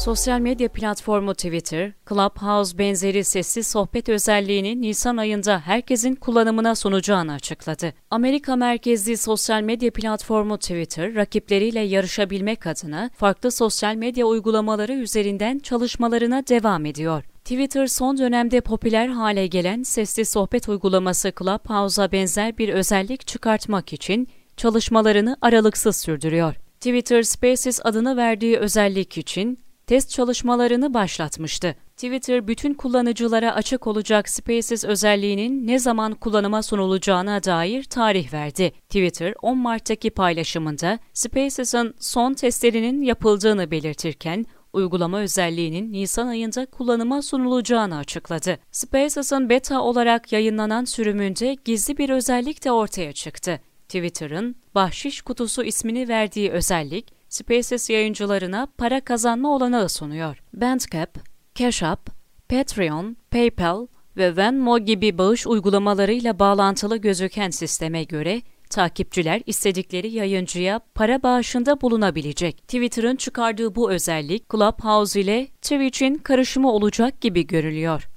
Sosyal medya platformu Twitter, Clubhouse benzeri sessiz sohbet özelliğini Nisan ayında herkesin kullanımına sunacağını açıkladı. Amerika merkezli sosyal medya platformu Twitter, rakipleriyle yarışabilmek adına farklı sosyal medya uygulamaları üzerinden çalışmalarına devam ediyor. Twitter son dönemde popüler hale gelen sesli sohbet uygulaması Clubhouse'a benzer bir özellik çıkartmak için çalışmalarını aralıksız sürdürüyor. Twitter Spaces adını verdiği özellik için test çalışmalarını başlatmıştı. Twitter bütün kullanıcılara açık olacak Spaces özelliğinin ne zaman kullanıma sunulacağına dair tarih verdi. Twitter 10 Mart'taki paylaşımında Spaces'ın son testlerinin yapıldığını belirtirken uygulama özelliğinin Nisan ayında kullanıma sunulacağını açıkladı. Spaces'ın beta olarak yayınlanan sürümünde gizli bir özellik de ortaya çıktı. Twitter'ın bahşiş kutusu ismini verdiği özellik, Spaces yayıncılarına para kazanma olanağı sunuyor. Bandcamp, Cash App, Patreon, PayPal ve Venmo gibi bağış uygulamalarıyla bağlantılı gözüken sisteme göre takipçiler istedikleri yayıncıya para bağışında bulunabilecek. Twitter'ın çıkardığı bu özellik Clubhouse ile Twitch'in karışımı olacak gibi görülüyor.